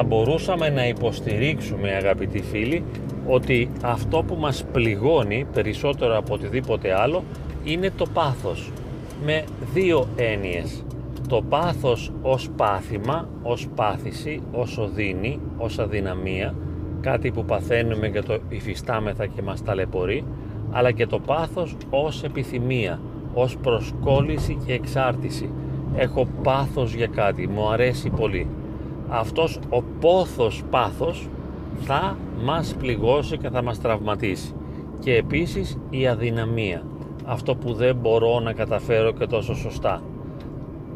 θα μπορούσαμε να υποστηρίξουμε αγαπητοί φίλοι ότι αυτό που μας πληγώνει περισσότερο από οτιδήποτε άλλο είναι το πάθος με δύο έννοιες. Το πάθος ως πάθημα, ως πάθηση, ως οδύνη, ως αδυναμία κάτι που παθαίνουμε και το υφιστάμεθα και μας ταλαιπωρεί αλλά και το πάθος ως επιθυμία, ως προσκόλληση και εξάρτηση. Έχω πάθος για κάτι, μου αρέσει πολύ αυτός ο πόθος πάθος θα μας πληγώσει και θα μας τραυματίσει. Και επίσης η αδυναμία αυτό που δεν μπορώ να καταφέρω και τόσο σωστά.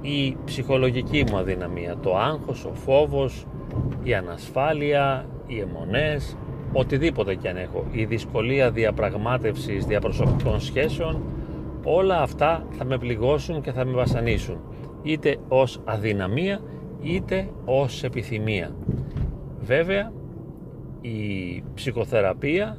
Η ψυχολογική μου αδυναμία το άγχος, ο φόβος η ανασφάλεια, οι αιμονές οτιδήποτε και αν έχω η δυσκολία διαπραγμάτευσης διαπροσωπικών σχέσεων όλα αυτά θα με πληγώσουν και θα με βασανίσουν είτε ως αδυναμία είτε ως επιθυμία. Βέβαια η ψυχοθεραπεία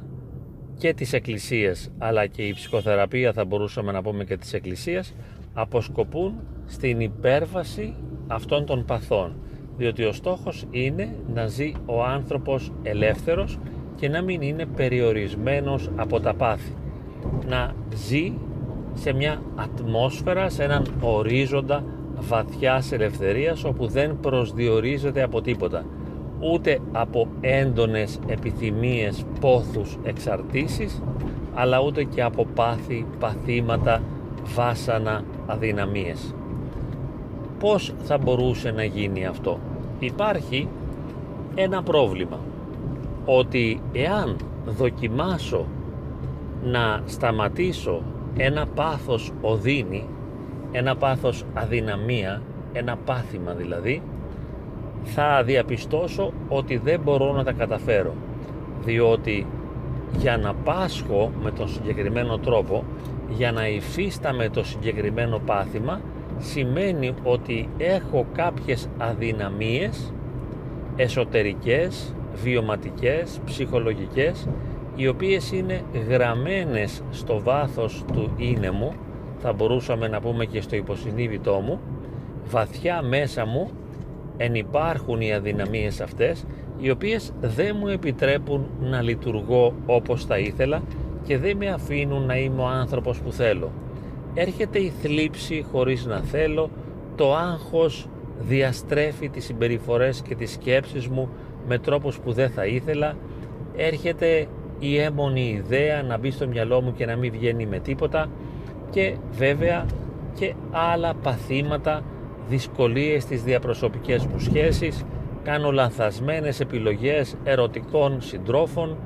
και της Εκκλησίας αλλά και η ψυχοθεραπεία θα μπορούσαμε να πούμε και της Εκκλησίας αποσκοπούν στην υπέρβαση αυτών των παθών. Διότι ο στόχος είναι να ζει ο άνθρωπος ελεύθερος και να μην είναι περιορισμένος από τα πάθη. Να ζει σε μια ατμόσφαιρα, σε έναν ορίζοντα βαθιάς ελευθερίας όπου δεν προσδιορίζεται από τίποτα ούτε από έντονες επιθυμίες, πόθους, εξαρτήσεις αλλά ούτε και από πάθη, παθήματα, βάσανα, αδυναμίες. Πώς θα μπορούσε να γίνει αυτό; Υπάρχει ένα πρόβλημα ότι εάν δοκιμάσω να σταματήσω ένα πάθος οδύνη, ένα πάθος αδυναμία, ένα πάθημα δηλαδή, θα διαπιστώσω ότι δεν μπορώ να τα καταφέρω. Διότι για να πάσχω με τον συγκεκριμένο τρόπο για να υφίσταμαι το συγκεκριμένο πάθημα σημαίνει ότι έχω κάποιες αδυναμίες εσωτερικές, βιωματικές, ψυχολογικές οι οποίες είναι γραμμένες στο βάθος του είναι μου θα μπορούσαμε να πούμε και στο υποσυνείδητό μου βαθιά μέσα μου ενυπάρχουν οι αδυναμίες αυτές οι οποίες δεν μου επιτρέπουν να λειτουργώ όπως θα ήθελα και δεν με αφήνουν να είμαι ο άνθρωπος που θέλω. Έρχεται η θλίψη χωρίς να θέλω, το άγχος διαστρέφει τις συμπεριφορές και τις σκέψεις μου με τρόπους που δεν θα ήθελα, έρχεται η έμονη ιδέα να μπει στο μυαλό μου και να μην βγαίνει με τίποτα και βέβαια και άλλα παθήματα δυσκολίες στις διαπροσωπικές μου σχέσεις, κάνω λανθασμένες επιλογές ερωτικών συντρόφων,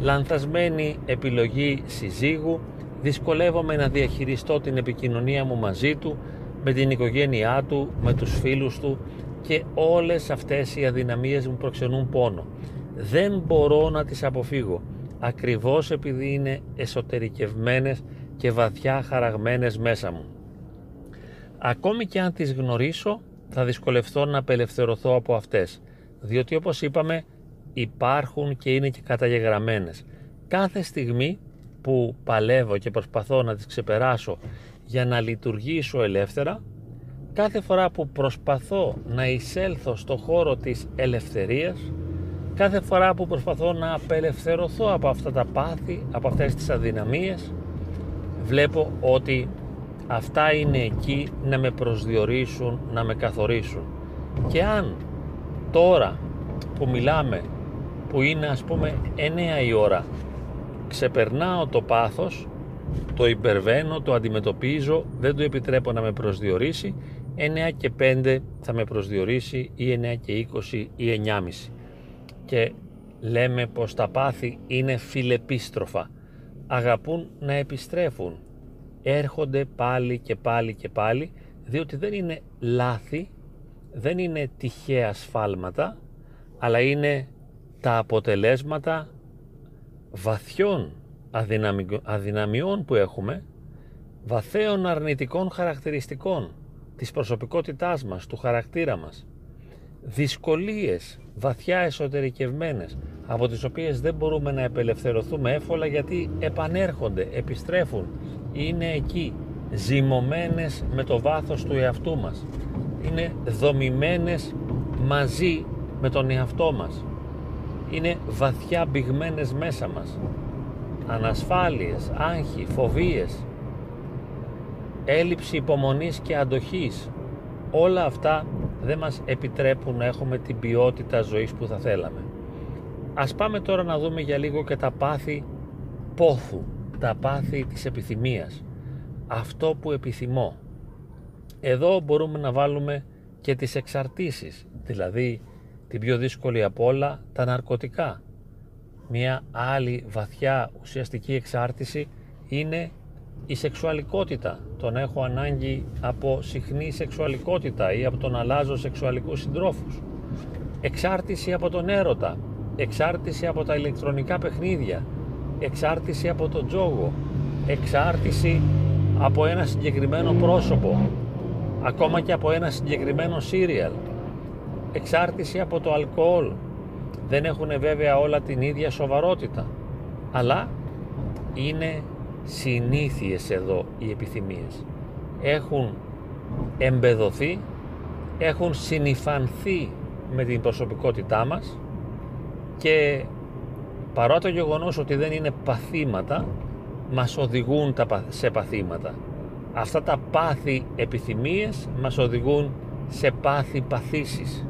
λανθασμένη επιλογή συζύγου, δυσκολεύομαι να διαχειριστώ την επικοινωνία μου μαζί του, με την οικογένειά του, με τους φίλους του και όλες αυτές οι αδυναμίες μου προξενούν πόνο. Δεν μπορώ να τις αποφύγω, ακριβώς επειδή είναι εσωτερικευμένες και βαθιά χαραγμένες μέσα μου. Ακόμη και αν τις γνωρίσω θα δυσκολευτώ να απελευθερωθώ από αυτές διότι όπως είπαμε υπάρχουν και είναι και καταγεγραμμένες. Κάθε στιγμή που παλεύω και προσπαθώ να τις ξεπεράσω για να λειτουργήσω ελεύθερα κάθε φορά που προσπαθώ να εισέλθω στο χώρο της ελευθερίας κάθε φορά που προσπαθώ να απελευθερωθώ από αυτά τα πάθη, από αυτές τις αδυναμίες βλέπω ότι αυτά είναι εκεί να με προσδιορίσουν, να με καθορίσουν. Και αν τώρα που μιλάμε, που είναι ας πούμε 9 η ώρα, ξεπερνάω το πάθος, το υπερβαίνω, το αντιμετωπίζω, δεν το επιτρέπω να με προσδιορίσει, 9 και 5 θα με προσδιορίσει ή 9 και 20 ή 9,5. Και λέμε πως τα πάθη είναι φιλεπίστροφα, αγαπούν να επιστρέφουν, έρχονται πάλι και πάλι και πάλι διότι δεν είναι λάθη, δεν είναι τυχαία σφάλματα αλλά είναι τα αποτελέσματα βαθιών αδυναμιών που έχουμε βαθέων αρνητικών χαρακτηριστικών της προσωπικότητάς μας, του χαρακτήρα μας δυσκολίες βαθιά εσωτερικευμένες από τις οποίες δεν μπορούμε να επελευθερωθούμε εύκολα γιατί επανέρχονται, επιστρέφουν είναι εκεί ζυμωμένες με το βάθος του εαυτού μας είναι δομημένες μαζί με τον εαυτό μας. Είναι βαθιά μπηγμένες μέσα μας. Ανασφάλειες, άγχοι, φοβίες, έλλειψη υπομονής και αντοχής. Όλα αυτά δεν μας επιτρέπουν να έχουμε την ποιότητα ζωής που θα θέλαμε. Ας πάμε τώρα να δούμε για λίγο και τα πάθη πόθου, τα πάθη της επιθυμίας. Αυτό που επιθυμώ. Εδώ μπορούμε να βάλουμε και τις εξαρτήσεις, δηλαδή την πιο δύσκολη από όλα, τα ναρκωτικά. Μια άλλη βαθιά ουσιαστική εξάρτηση είναι η σεξουαλικότητα. Τον έχω ανάγκη από συχνή σεξουαλικότητα ή από τον αλλάζω σεξουαλικούς συντρόφους. Εξάρτηση από τον έρωτα, εξάρτηση από τα ηλεκτρονικά παιχνίδια, εξάρτηση από τον τζόγο, εξάρτηση από ένα συγκεκριμένο πρόσωπο, ακόμα και από ένα συγκεκριμένο σύριαλ, εξάρτηση από το αλκοόλ. Δεν έχουν βέβαια όλα την ίδια σοβαρότητα, αλλά είναι συνήθειες εδώ οι επιθυμίες. Έχουν εμπεδοθεί, έχουν συνειφανθεί με την προσωπικότητά μας και παρά το γεγονός ότι δεν είναι παθήματα μας οδηγούν σε παθήματα. Αυτά τα πάθη επιθυμίες μας οδηγούν σε πάθη παθήσεις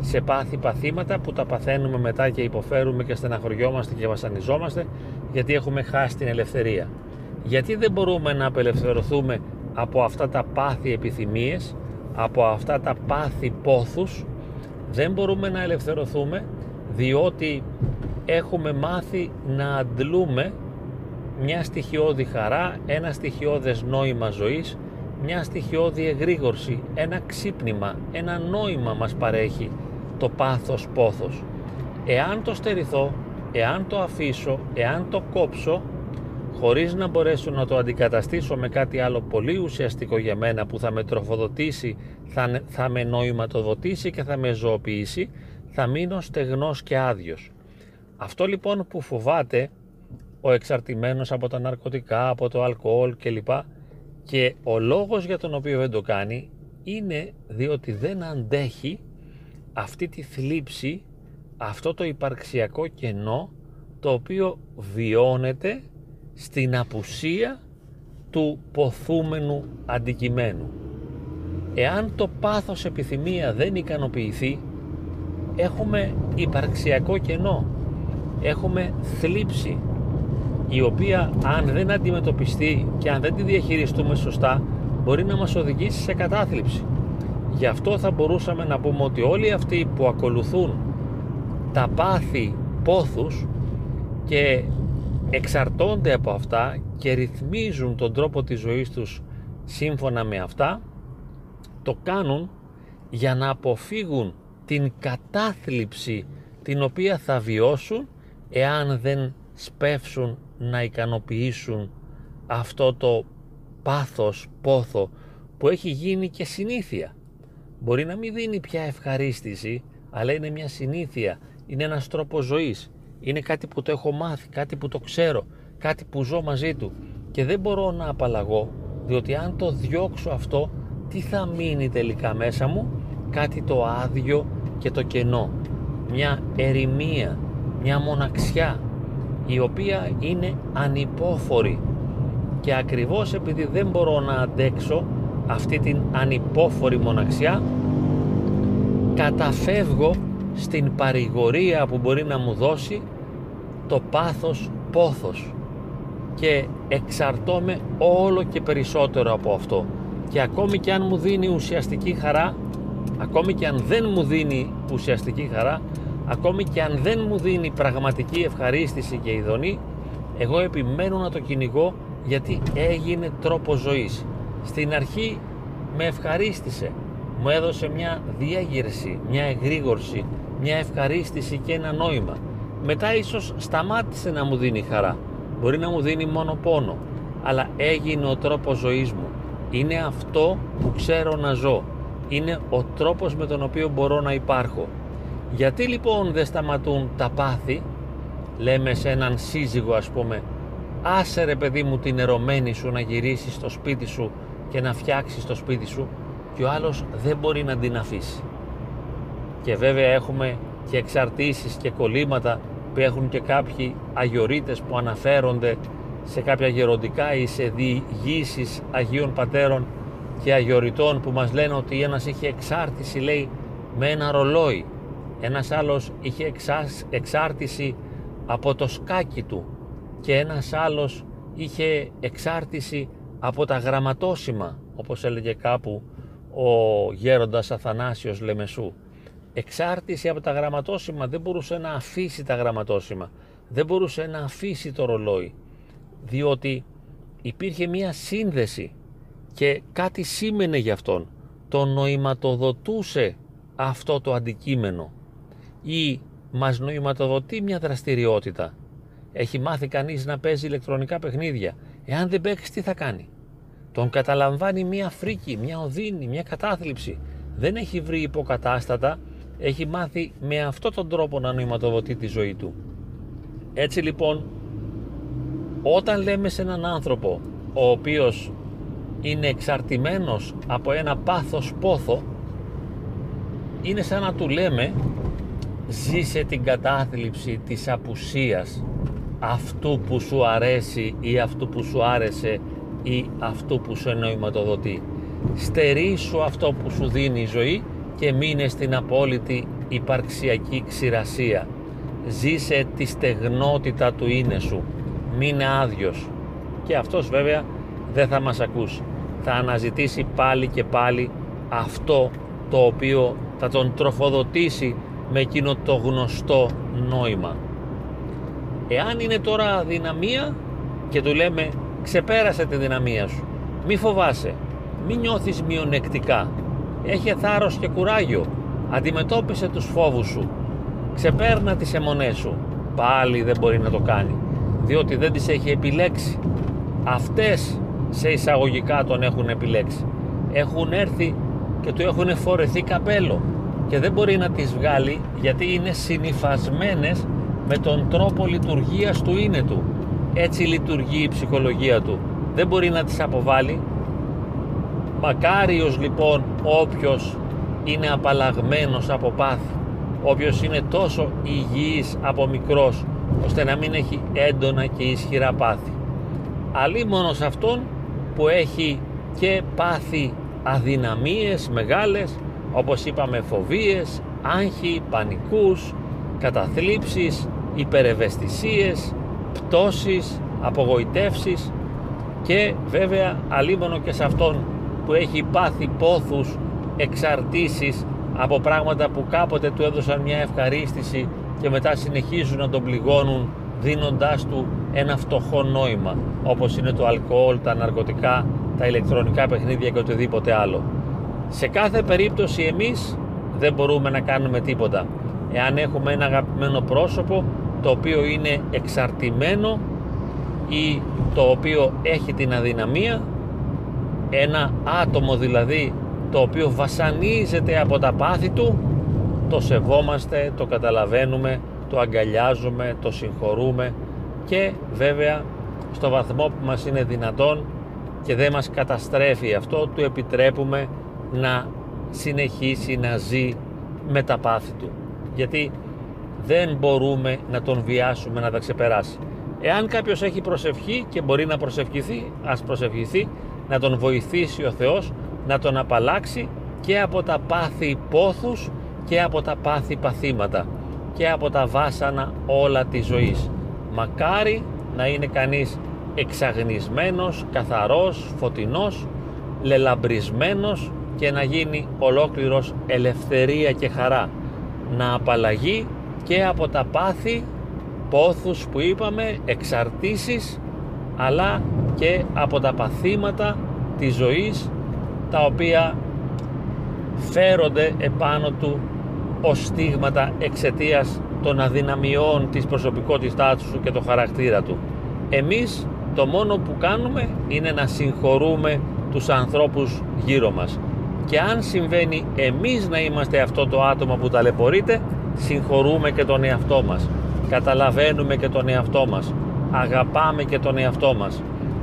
σε πάθη παθήματα που τα παθαίνουμε μετά και υποφέρουμε και στεναχωριόμαστε και βασανιζόμαστε γιατί έχουμε χάσει την ελευθερία. Γιατί δεν μπορούμε να απελευθερωθούμε από αυτά τα πάθη επιθυμίες, από αυτά τα πάθη πόθους, δεν μπορούμε να ελευθερωθούμε διότι έχουμε μάθει να αντλούμε μια στοιχειώδη χαρά, ένα στοιχειώδες νόημα ζωής, μια στοιχειώδη εγρήγορση, ένα ξύπνημα, ένα νόημα μας παρέχει το πάθος πόθος. Εάν το στερηθώ, εάν το αφήσω, εάν το κόψω, χωρίς να μπορέσω να το αντικαταστήσω με κάτι άλλο πολύ ουσιαστικό για μένα που θα με τροφοδοτήσει, θα, θα με νοηματοδοτήσει και θα με ζωοποιήσει, θα μείνω στεγνός και άδειος. Αυτό λοιπόν που φοβάται ο εξαρτημένος από τα ναρκωτικά, από το αλκοόλ κλπ. Και ο λόγος για τον οποίο δεν το κάνει είναι διότι δεν αντέχει αυτή τη θλίψη, αυτό το υπαρξιακό κενό το οποίο βιώνεται στην απουσία του ποθούμενου αντικειμένου. Εάν το πάθος επιθυμία δεν ικανοποιηθεί, έχουμε υπαρξιακό κενό, έχουμε θλίψη, η οποία αν δεν αντιμετωπιστεί και αν δεν τη διαχειριστούμε σωστά, μπορεί να μας οδηγήσει σε κατάθλιψη. Γι' αυτό θα μπορούσαμε να πούμε ότι όλοι αυτοί που ακολουθούν τα πάθη πόθους και εξαρτώνται από αυτά και ρυθμίζουν τον τρόπο της ζωής τους σύμφωνα με αυτά το κάνουν για να αποφύγουν την κατάθλιψη την οποία θα βιώσουν εάν δεν σπεύσουν να ικανοποιήσουν αυτό το πάθος, πόθο που έχει γίνει και συνήθεια. Μπορεί να μην δίνει πια ευχαρίστηση, αλλά είναι μια συνήθεια, είναι ένας τρόπος ζωής, είναι κάτι που το έχω μάθει, κάτι που το ξέρω, κάτι που ζω μαζί του. Και δεν μπορώ να απαλλαγώ, διότι αν το διώξω αυτό, τι θα μείνει τελικά μέσα μου, κάτι το άδειο και το κενό, μια ερημία, μια μοναξιά, η οποία είναι ανυπόφορη. Και ακριβώς επειδή δεν μπορώ να αντέξω αυτή την ανυπόφορη μοναξιά καταφεύγω στην παρηγορία που μπορεί να μου δώσει το πάθος πόθος. Και εξαρτώμαι όλο και περισσότερο από αυτό. Και ακόμη και αν μου δίνει ουσιαστική χαρά ακόμη και αν δεν μου δίνει ουσιαστική χαρά ακόμη και αν δεν μου δίνει πραγματική ευχαρίστηση και ειδονή εγώ επιμένω να το κυνηγώ γιατί έγινε τρόπο ζωής. Στην αρχή με ευχαρίστησε. Μου έδωσε μια διέγερση, μια εγρήγορση μια ευχαρίστηση και ένα νόημα. Μετά ίσως σταμάτησε να μου δίνει χαρά. Μπορεί να μου δίνει μόνο πόνο αλλά έγινε ο τρόπος ζωής μου. Είναι αυτό που ξέρω να ζω. Είναι ο τρόπος με τον οποίο μπορώ να υπάρχω γιατί λοιπόν δεν σταματούν τα πάθη, λέμε σε έναν σύζυγο ας πούμε, άσε ρε παιδί μου την ερωμένη σου να γυρίσεις στο σπίτι σου και να φτιάξεις το σπίτι σου και ο άλλος δεν μπορεί να την αφήσει. και βέβαια έχουμε και εξαρτήσεις και κολλήματα που έχουν και κάποιοι αγιορείτες που αναφέρονται σε κάποια γεροντικά ή σε διηγήσεις Αγίων Πατέρων και αγιοριτών που μας λένε ότι ένας είχε εξάρτηση λέει με ένα ρολόι ένας άλλος είχε εξάρτηση από το σκάκι του και ένας άλλος είχε εξάρτηση από τα γραμματόσημα όπως έλεγε κάπου ο γέροντας Αθανάσιος Λεμεσού. Εξάρτηση από τα γραμματόσημα δεν μπορούσε να αφήσει τα γραμματόσημα δεν μπορούσε να αφήσει το ρολόι διότι υπήρχε μία σύνδεση και κάτι σήμαινε γι' αυτόν. Το νοηματοδοτούσε αυτό το αντικείμενο ή μας νοηματοδοτεί μια δραστηριότητα. Έχει μάθει κανείς να παίζει ηλεκτρονικά παιχνίδια. Εάν δεν παίξεις τι θα κάνει; Τον καταλαμβάνει μια φρίκη, μια οδύνη, μια κατάθλιψη. Δεν έχει βρει υποκατάστατα. Έχει μάθει με αυτόν τον τρόπο να νοηματοδοτεί τη ζωή του. Έτσι λοιπόν όταν λέμε σε έναν άνθρωπο ο οποίος είναι εξαρτημένος από ένα πάθος πόθο είναι σαν να του λέμε ζήσε την κατάθλιψη της απουσίας. Αυτού που σου αρέσει ή αυτού που σου άρεσε ή αυτού που σου εννοηματοδοτεί στερήσου αυτό που σου δίνει η ζωή και μείνε στην απόλυτη υπαρξιακή ξηρασία. Ζήσε τη στεγνότητα του είναι σου. Μείνε άδειος. Και αυτός βέβαια δεν θα μας ακούσει. Θα αναζητήσει πάλι και πάλι αυτό το οποίο θα τον τροφοδοτήσει με εκείνο το γνωστό νόημα. Εάν είναι τώρα αδυναμία και του λέμε ξεπέρασε τη δυναμία σου μη φοβάσαι μη νιώθεις μειονεκτικά έχει θάρρος και κουράγιο αντιμετώπισε τους φόβους σου ξεπέρνα τις αιμονές σου πάλι δεν μπορεί να το κάνει διότι δεν τις έχει επιλέξει. Αυτές σε εισαγωγικά τον έχουν επιλέξει. Έχουν έρθει και του έχουν φορεθεί καπέλο και δεν μπορεί να τις βγάλει γιατί είναι συνυφασμένες με τον τρόπο λειτουργίας του είναι του. Έτσι λειτουργεί η ψυχολογία του. Δεν μπορεί να τις αποβάλει. Μακάριος λοιπόν όποιος είναι απαλλαγμένος από πάθη όποιος είναι τόσο υγιής από μικρός ώστε να μην έχει έντονα και ισχυρά πάθη. Σε αυτόν που έχει και πάθη αδυναμίες μεγάλες όπως είπαμε φοβίες, άγχη, πανικούς, καταθλίψεις, υπερευαισθησίες, πτώσεις, απογοητεύσεις και βέβαια αλίμονο και σε αυτόν που έχει πάθει πόθους, εξαρτήσεις από πράγματα που κάποτε του έδωσαν μια ευχαρίστηση και μετά συνεχίζουν να τον πληγώνουν δίνοντάς του ένα φτωχό νόημα όπως είναι το αλκοόλ, τα ναρκωτικά, τα ηλεκτρονικά παιχνίδια και οτιδήποτε άλλο. Σε κάθε περίπτωση εμείς δεν μπορούμε να κάνουμε τίποτα. Εάν έχουμε ένα αγαπημένο πρόσωπο το οποίο είναι εξαρτημένο ή το οποίο έχει την αδυναμία ένα άτομο δηλαδή το οποίο βασανίζεται από τα πάθη του το σεβόμαστε, το καταλαβαίνουμε, το αγκαλιάζουμε, το συγχωρούμε και βέβαια στο βαθμό που μας είναι δυνατόν και δεν μας καταστρέφει αυτό του επιτρέπουμε να συνεχίσει να ζει με τα πάθη του γιατί δεν μπορούμε να τον βιάσουμε να τα ξεπεράσει εάν κάποιος έχει προσευχή και μπορεί να προσευχηθεί ας προσευχηθεί να τον βοηθήσει ο Θεός να τον απαλλάξει και από τα πάθη πόθους και από τα πάθη παθήματα και από τα βάσανα όλα της ζωής. Μακάρι να είναι κανείς εξαγνισμένος, καθαρός, φωτεινός, λελαμπρισμένος και να γίνει ολόκληρος ελευθερία και χαρά. Να απαλλαγεί και από τα πάθη, πόθους που είπαμε, εξαρτήσεις, αλλά και από τα παθήματα της ζωής τα οποία φέρονται επάνω του ως στίγματα εξαιτίας των αδυναμιών της προσωπικότητάς του και το χαρακτήρα του. Εμείς το μόνο που κάνουμε είναι να συγχωρούμε τους ανθρώπους γύρω μας. Και αν συμβαίνει εμείς να είμαστε αυτό το άτομο που ταλαιπωρείται, συγχωρούμε και τον εαυτό μας. Καταλαβαίνουμε και τον εαυτό μας. Αγαπάμε και τον εαυτό μας.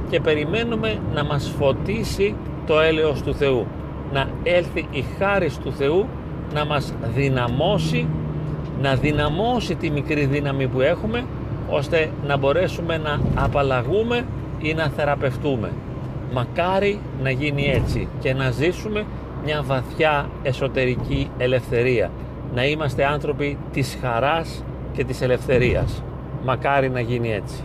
Και περιμένουμε να μας φωτίσει το έλεος του Θεού. Να έλθει η χάρις του Θεού να μας δυναμώσει να δυναμώσει τη μικρή δύναμη που έχουμε ώστε να μπορέσουμε να απαλλαγούμε ή να θεραπευτούμε. Μακάρι να γίνει έτσι και να ζήσουμε μια βαθιά εσωτερική ελευθερία. Να είμαστε άνθρωποι της χαράς και της ελευθερίας. Μακάρι να γίνει έτσι.